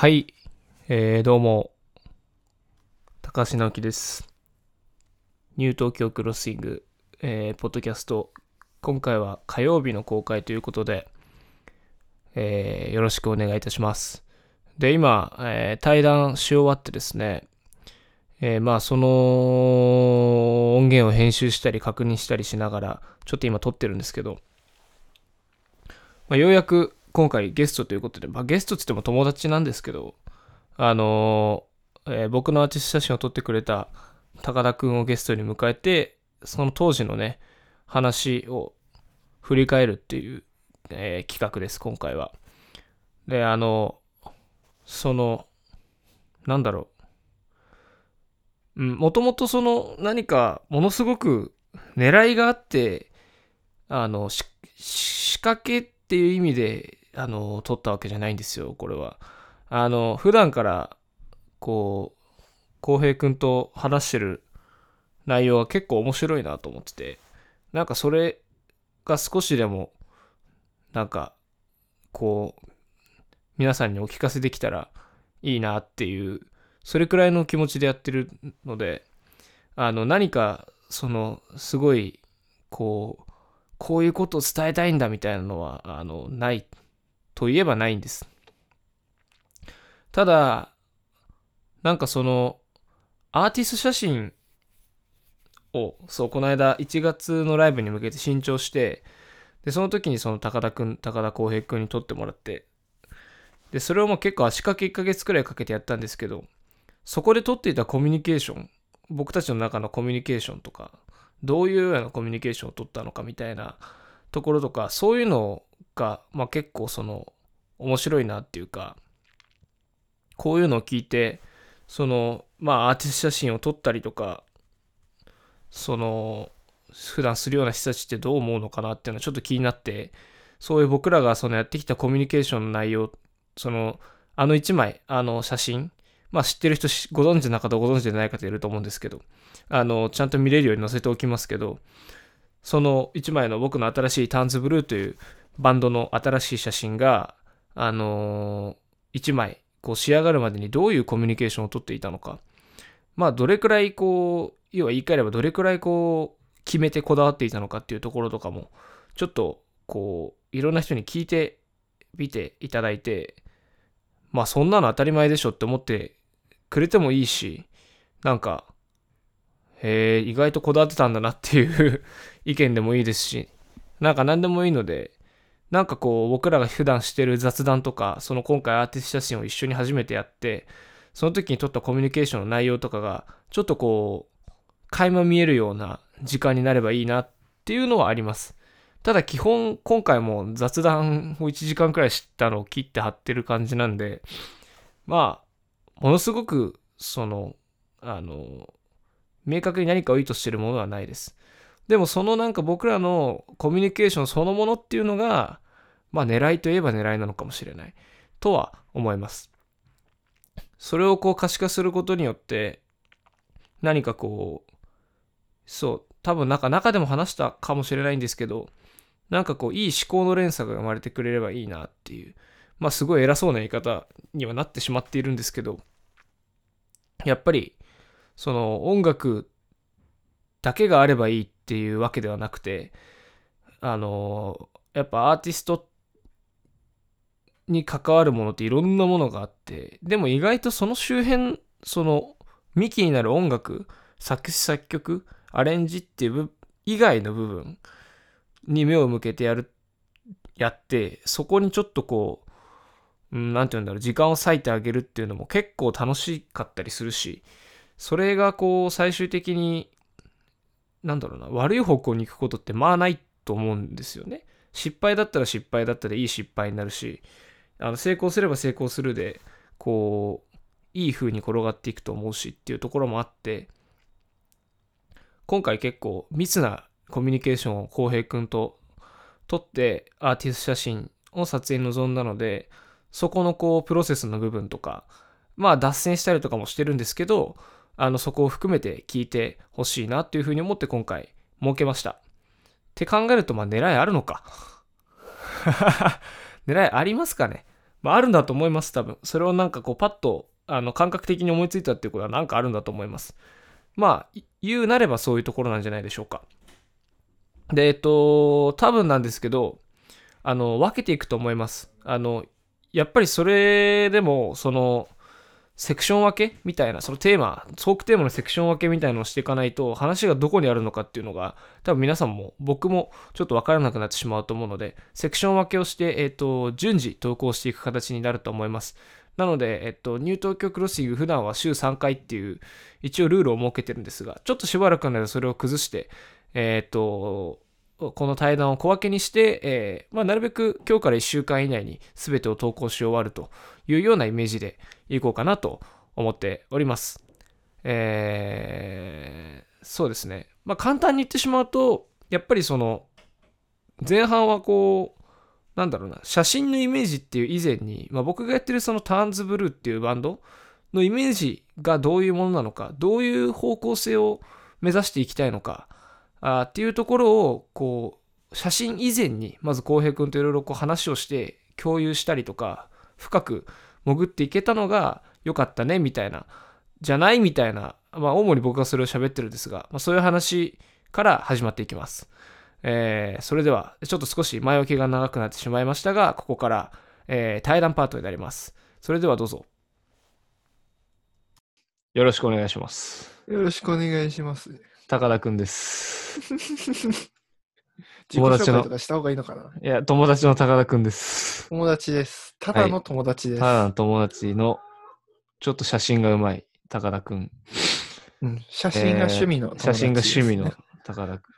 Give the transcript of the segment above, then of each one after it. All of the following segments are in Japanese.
はい、えー、どうも、高橋直樹です。ニュー東京クロッシング、えー、ポッドキャスト、今回は火曜日の公開ということで、えー、よろしくお願いいたします。で、今、えー、対談し終わってですね、えー、まあ、その音源を編集したり確認したりしながら、ちょっと今撮ってるんですけど、まあ、ようやく今回ゲストということで、まあ、ゲストって言っても友達なんですけど、あのー、えー、僕のアーティスト写真を撮ってくれた高田くんをゲストに迎えて、その当時のね、話を振り返るっていう、えー、企画です、今回は。で、あの、その、なんだろう。うん、もともとその何かものすごく狙いがあって、あの、仕掛けっていう意味であの、撮ったわけじゃないんですよ、これは。あの、普段から、こう、浩平君と話してる内容は結構面白いなと思ってて、なんかそれが少しでも、なんか、こう、皆さんにお聞かせできたらいいなっていう、それくらいの気持ちでやってるので、あの、何か、その、すごい、こう、こういうことを伝えたいんだみたいなのは、あの、ないといえばないんです。ただ、なんかその、アーティスト写真を、そう、この間1月のライブに向けて新調して、で、その時にその高田くん、高田浩平くんに撮ってもらって、で、それをもう結構足掛け1ヶ月くらいかけてやったんですけど、そこで撮っていたコミュニケーション、僕たちの中のコミュニケーションとか、どういうようなコミュニケーションを取ったのかみたいなところとか、そういうのが、まあ、結構その面白いなっていうか、こういうのを聞いて、その、まあアーティスト写真を撮ったりとか、その、普段するような人たちってどう思うのかなっていうのはちょっと気になって、そういう僕らがそのやってきたコミュニケーションの内容、その、あの1枚、あの写真、まあ知ってる人ご存知の方ご存知でない方いると思うんですけど、あの、ちゃんと見れるように載せておきますけど、その1枚の僕の新しいターンズブルーというバンドの新しい写真が、あのー、1枚、こう仕上がるまでにどういうコミュニケーションをとっていたのか。まあ、どれくらいこう、要は言い換えればどれくらいこう、決めてこだわっていたのかっていうところとかも、ちょっと、こう、いろんな人に聞いてみていただいて、まあ、そんなの当たり前でしょって思ってくれてもいいし、なんか、へえ、意外とこだわってたんだなっていう 意見でもいいですし、なんか何でもいいので、なんかこう僕らが普段してる雑談とか、その今回アーティスト写真を一緒に初めてやって、その時に撮ったコミュニケーションの内容とかが、ちょっとこう、垣間見えるような時間になればいいなっていうのはあります。ただ基本今回も雑談を1時間くらい知ったのを切って貼ってる感じなんで、まあ、ものすごく、その、あの、明確に何かを意図してるものはないです。でもそのなんか僕らのコミュニケーションそのものっていうのが、まあ狙いといえば狙いなのかもしれないとは思います。それをこう可視化することによって何かこう、そう、多分なんか中でも話したかもしれないんですけど、なんかこういい思考の連鎖が生まれてくれればいいなっていう、まあすごい偉そうな言い方にはなってしまっているんですけど、やっぱりその音楽だけがあればいいっていうわけではなくて、あの、やっぱアーティストに関わるものっていろんなものがあって、でも意外とその周辺、その幹になる音楽、作詞作曲、アレンジっていう以外の部分に目を向けてやる、やって、そこにちょっとこう、う、んて言うんだろう、時間を割いてあげるっていうのも結構楽しかったりするし、それがこう最終的になんだろうな、悪い方向に行くことってまあないと思うんですよね。失敗だったら失敗だったでいい失敗になるし、あの成功すれば成功するで、こう、いい風に転がっていくと思うしっていうところもあって、今回結構密なコミュニケーションを浩平くんと撮ってアーティスト写真を撮影に臨んだので、そこのこうプロセスの部分とか、まあ脱線したりとかもしてるんですけど、あの、そこを含めて聞いてほしいなっていうふうに思って今回設けました。って考えると、まあ狙いあるのか。狙いありますかねまあ、あるんだと思います、多分。それをなんかこう、パッと、あの、感覚的に思いついたっていうことはなんかあるんだと思います。まあ、言うなればそういうところなんじゃないでしょうか。で、えっと、多分なんですけど、あの、分けていくと思います。あの、やっぱりそれでも、その、セクション分けみたいな、そのテーマ、トークテーマのセクション分けみたいなのをしていかないと、話がどこにあるのかっていうのが、多分皆さんも、僕もちょっと分からなくなってしまうと思うので、セクション分けをして、えっ、と、順次投稿していく形になると思います。なので、えっと、ニュー東京クロッシング、普段は週3回っていう、一応ルールを設けてるんですが、ちょっとしばらくの間それを崩して、えっと、この対談を小分けにして、えーまあ、なるべく今日から1週間以内に全てを投稿し終わるというようなイメージでいこうかなと思っております。えーそうですね。まあ、簡単に言ってしまうと、やっぱりその、前半はこう、なんだろうな、写真のイメージっていう以前に、まあ、僕がやってるそのターンズブルーっていうバンドのイメージがどういうものなのか、どういう方向性を目指していきたいのか、あーっていうところを、こう、写真以前に、まず浩平君といろいろこう話をして共有したりとか、深く潜っていけたのが良かったね、みたいな、じゃないみたいな、まあ、主に僕がそれを喋ってるんですが、まあ、そういう話から始まっていきます。えーそれでは、ちょっと少し前置きが長くなってしまいましたが、ここから、えー対談パートになります。それではどうぞ。よろしくお願いします。よろしくお願いします。高田くんです。友達のした方がいいのかな？いや、友達の高田くんです。友達です。ただの友達です。ただの友達の、ちょっと写真がうまい高田くん。うん、写真が趣味の友達写真が趣味の高田くん。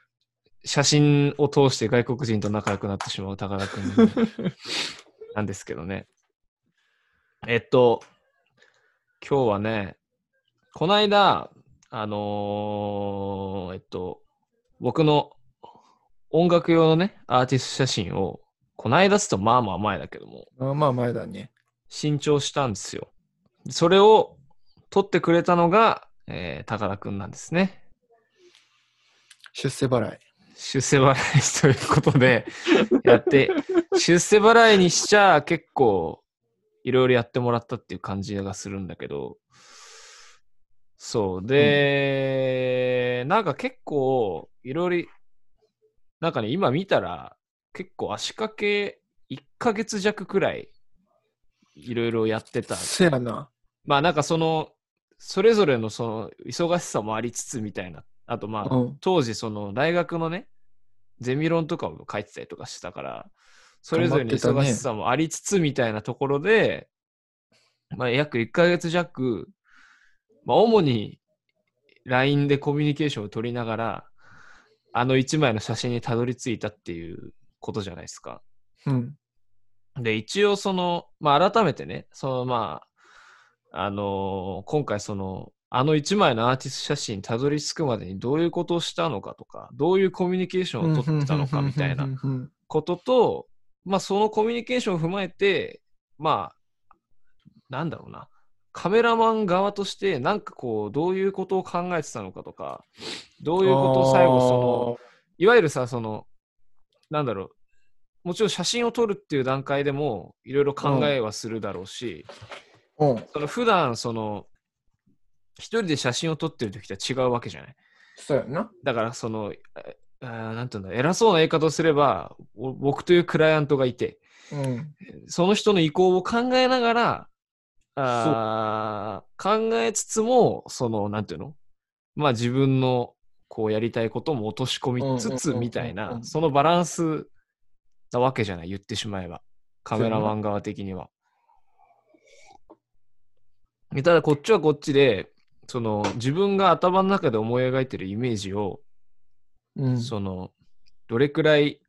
写真を通して外国人と仲良くなってしまう高田くん なんですけどね。えっと、今日はね、この間、あのーえっと、僕の音楽用のね、アーティスト写真を、この間っつうとまあまあ前だけども、あまあ前だね。新調したんですよ。それを撮ってくれたのが、えー高田くんなんですね。出世払い。出世払いということでやって、出世払いにしちゃ結構いろいろやってもらったっていう感じがするんだけど、そう。で、なんか結構いろいろ、なんかね、今見たら結構足掛け1ヶ月弱くらいいろいろやってたせやな。まあなんかその、それぞれのその忙しさもありつつみたいな。あとまあ、うん当時その大学のね、ゼミ論とかを書いてたりとかしてたから、それぞれの忙しさもありつつみたいなところで、まあ約1ヶ月弱、まあ主に LINE でコミュニケーションを取りながら、あの1枚の写真にたどり着いたっていうことじゃないですか。うん。で、一応その、まあ改めてね、そのまあ、あのー今回その、あの一枚のアーティスト写真にたどり着くまでにどういうことをしたのかとか、どういうコミュニケーションを取ってたのかみたいなうんことと、まあそのコミュニケーションを踏まえて、まあ、なんだろうな、カメラマン側としてなんかこう、どういうことを考えてたのかとか、どういうことを最後その、いわゆるさ、その、なんだろう、もちろん写真を撮るっていう段階でも、いろいろ考えはするだろうし、うん。その普段その、一人で写真を撮ってる時とは違うわけじゃない。そうやな。だから、その、えあーなんていうんだ、偉そうな言い方をすれば、お僕というクライアントがいて、うん。その人の意向を考えながら、あー考えつつも、その、なんていうの？まあ自分のこうやりたいことも落とし込みつつみたいな、そのバランスなわけじゃない、言ってしまえば。カメラマン側的には。ただこっちはこっちで、その自分が頭の中で思い描いてるイメージを、うん。その、どれくらい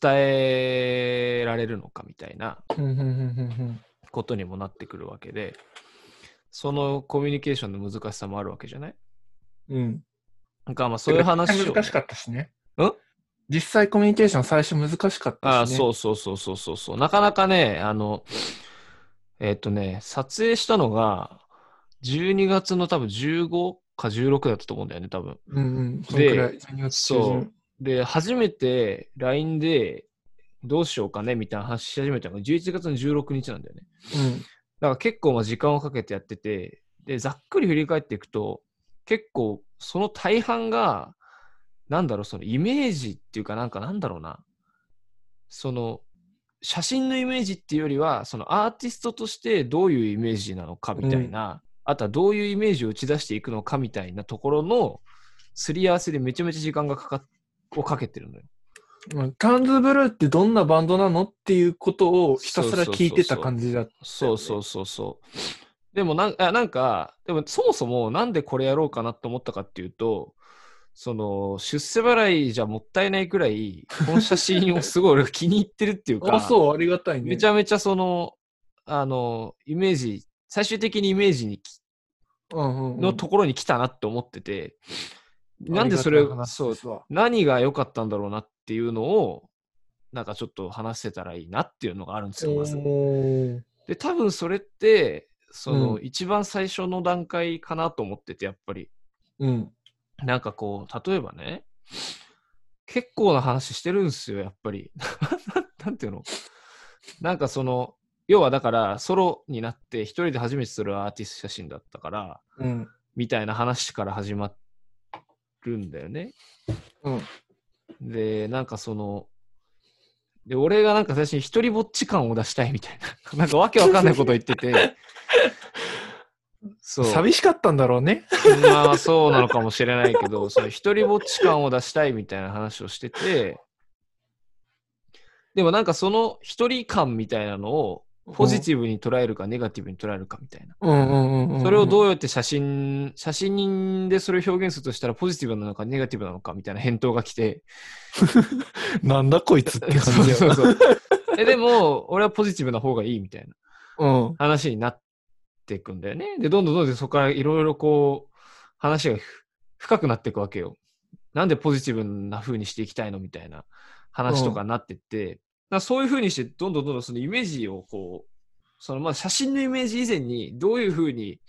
伝えられるのかみたいなことにもなってくるわけで、そのコミュニケーションの難しさもあるわけじゃない？うん。うん。なんかまあそういう話を。難しかったしね。ん？実際コミュニケーション最初難しかったしね。ああ、そうそうそうそうそうそう。なかなかね、あの、えっ、とね、撮影したのが、12月の多分15か16だったと思うんだよね、多分。うんうん。そのくらい。12月中そ旬う。で、初めて LINE で、どうしようかねみたいな話し始めたのが11月の16日なんだよね。うん。だから結構まあ時間をかけてやってて、で、ざっくり振り返っていくと、結構その大半が、なんだろう、そのイメージっていうかなんかなんだろうな、その写真のイメージっていうよりは、そのアーティストとしてどういうイメージなのかみたいな、あとはどういうイメージを打ち出していくのかみたいなところのすり合わせでめちゃめちゃ時間がかかっをかけてるのよ。まあタンズブルーってどんなバンドなのっていうことをひたすら聞いてた感じだった。そうそうそうそう。でもなんあなんか、でもそもそもなんでこれやろうかなと思ったかっていうと、その出世払いじゃもったいないくらい、この写真をすごい俺が気に入ってるっていうか、あ、そう、ありがたいね。めちゃめちゃその、あの、イメージ、最終的にイメージにのところに来たなって思ってて、なんでそれそう何が良かったんだろうなっていうのを、なんかちょっと話せたらいいなっていうのがあるんですよ、まず。で、多分それって、その、うん一番最初の段階かなと思ってて、やっぱり。うん。なんかこう、例えばね、結構な話してるんですよ、やっぱり。なんていうの？なんかその、要はだから、ソロになって一人で初めてするアーティスト写真だったから、うん。みたいな話から始まるんだよね。うん。で、なんかその、で、俺がなんか最初に一人ぼっち感を出したいみたいな、なんかわけわかんないこと言ってて、そう。寂しかったんだろうね。まあそうなのかもしれないけど、その一人ぼっち感を出したいみたいな話をしてて、でもなんかその一人感みたいなのをポジティブに捉えるかネガティブに捉えるかみたいな。それをどううやって写真、写真でそれを表現するとしたらポジティブなのかネガティブなのかみたいな返答が来て、なんだこいつって感じだよそう。えでも、俺はポジティブな方がいいみたいなうん。話になっていくんだよね。で、どんどんどんどんそこからいろいろこう、話がふ深くなっていくわけよ。なんでポジティブな風にしていきたいのみたいな話とかになってって、だそういう風にして、どんどんどんどんそのイメージをこう、そのまあ写真のイメージ以前に、どういう風に、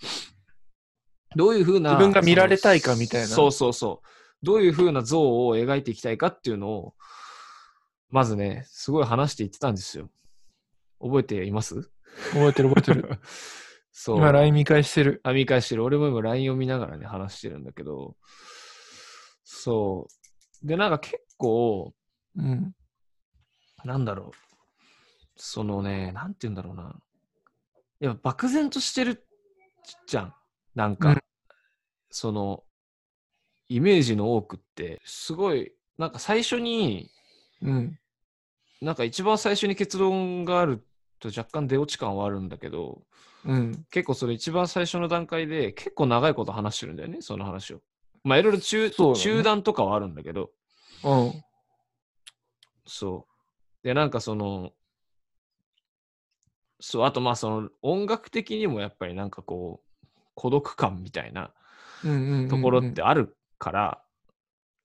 どういう風な。自分が見られたいかみたいなそうそうそう。どういう風な像を描いていきたいかっていうのを、まずね、すごい話していってたんですよ。覚えています？覚えてる覚えてる。そう。今 LINE 見返してる。あ、見返してる。俺も今 LINE を見ながらね、話してるんだけど、そう。で、なんか結構、うん。なんだろう。そのね、なんて言うんだろうな。いや、漠然としてるじゃん。なんか、うんその、イメージの多くって、すごい、なんか最初に、うん。なんか一番最初に結論があると若干出落ち感はあるんだけど、うん。結構それ一番最初の段階で結構長いこと話してるんだよね、その話を。まあいろいろ中,、ね中断とかはあるんだけど、うん。そう。で、なんかその、そう、あとまあその音楽的にもやっぱりなんかこう、孤独感みたいなうんうんうんうん。ところってあるから、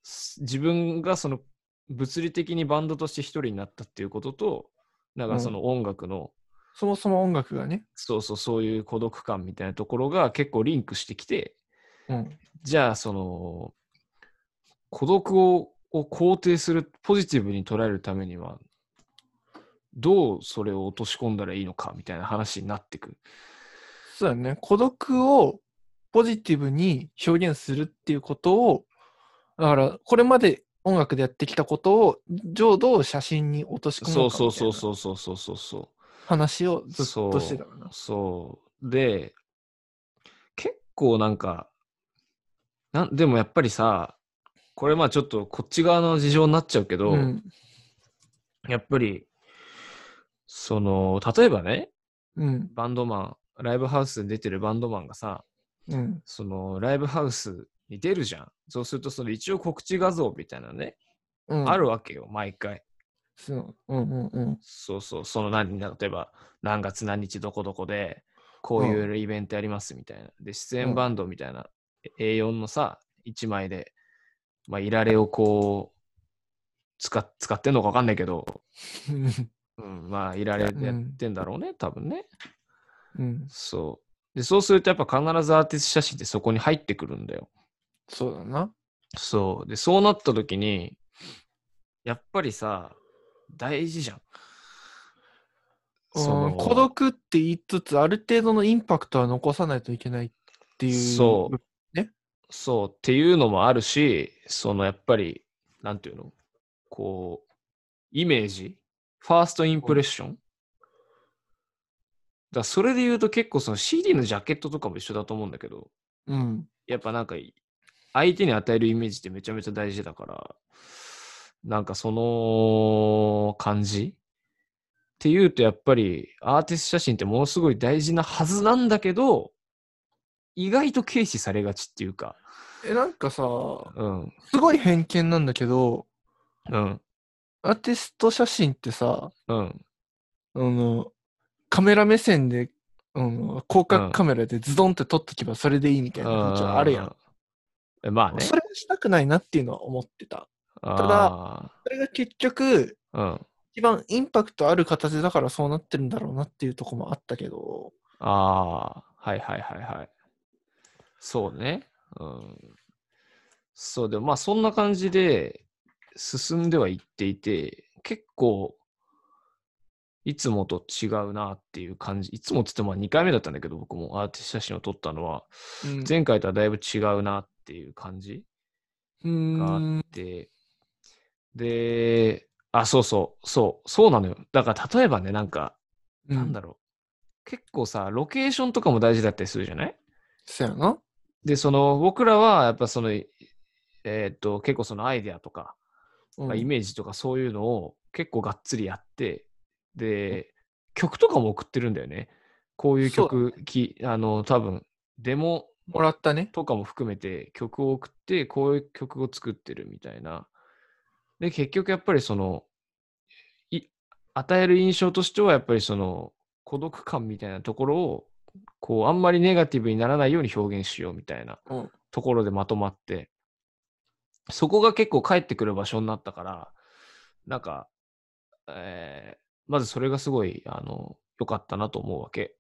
す自分がその物理的にバンドとして一人になったっていうことと、なんかその音楽の、そもそも音楽がね。そうそう、そういう孤独感みたいなところが結構リンクしてきて、うん。じゃあその、孤独をを肯定する、ポジティブに捉えるためには、どうそれを落とし込んだらいいのかみたいな話になってくる。そうだね。孤独をポジティブに表現するっていうことを、だから、これまで音楽でやってきたことを、浄土を写真に落とし込そうもうかみたいなそうそうそうそうそうそうそう。話をずっとしてたかな。そう。で、結構なんか、なんでもやっぱりさ、これまあちょっとこっち側の事情になっちゃうけど、うん。やっぱり、その、例えばね、うん。バンドマン、ライブハウスで出てるバンドマンがさ、うん。そのライブハウスに出るじゃん。そうすると、その一応告知画像みたいなのね、うん。あるわけよ、毎回。そう。うんうんうん。そうそう、その何、例えば何月何日どこどこで、こういうイベントやりますみたいな。で、出演バンドみたいな、A4 のさ、1枚で、まあ、いられをこう、使っ使ってんのか分かんないけど、うん、まあ、いられでやってんだろうね、多分ね。うん。そう。で、そうするとやっぱ必ずアーティスト写真ってそこに入ってくるんだよ。そうだな。そう。で、そうなった時に、やっぱりさ、大事じゃん。うんその孤独って言いつつ、ある程度のインパクトは残さないといけないっていう。そう。そうっていうのもあるし、そのやっぱり、なんていうの？こう、イメージファーストインプレッション？だそれで言うと結構その CD のジャケットとかも一緒だと思うんだけど、うん。やっぱなんか相手に与えるイメージってめちゃめちゃ大事だから、なんかその感じ？っていうとやっぱりアーティスト写真ってものすごい大事なはずなんだけど、意外と軽視されがちっていうか、え、なんかさ、うん、すごい偏見なんだけど、うん、アーティスト写真ってさ、うん、あの、カメラ目線で、うん、広角カメラでズドンって撮っとけばそれでいいみたいな風潮あるやん。ん。まあね。それはしたくないなっていうのは思ってた。あそれが結局、ーうん。一番インパクトある形だからそうなってるんだろうなっていうところもあったけど、ああ、はいはいはいはい。そうね。うん。そうでもまあそんな感じで進んではいっていて、結構いつもと違うなっていう感じ。いつもって言ってもまあ2回目だったんだけど、僕もアーティスト写真を撮ったのは、うん前回とはだいぶ違うなっていう感じうがあんって、で、あ、そうそう、そう、そうなのよ。だから例えばね、なんか、なんだろう。結構さ、ロケーションとかも大事だったりするじゃない？そやな。で、その、僕らは、やっぱその、えーっと、結構そのアイデアとか、イメージとかそういうのを結構がっつりやって、で、曲とかも送ってるんだよね。こういう曲、きあの、多分、デモもらったね。とかも含めて曲を送って、こういう曲を作ってるみたいな。で、結局やっぱりその、い与える印象としてはやっぱりその孤独感みたいなところを、こう、あんまりネガティブにならないように表現しようみたいなうん。ところでまとまって、そこが結構帰ってくる場所になったから、なんか、えーまずそれがすごい、あの、良かったなと思うわけ。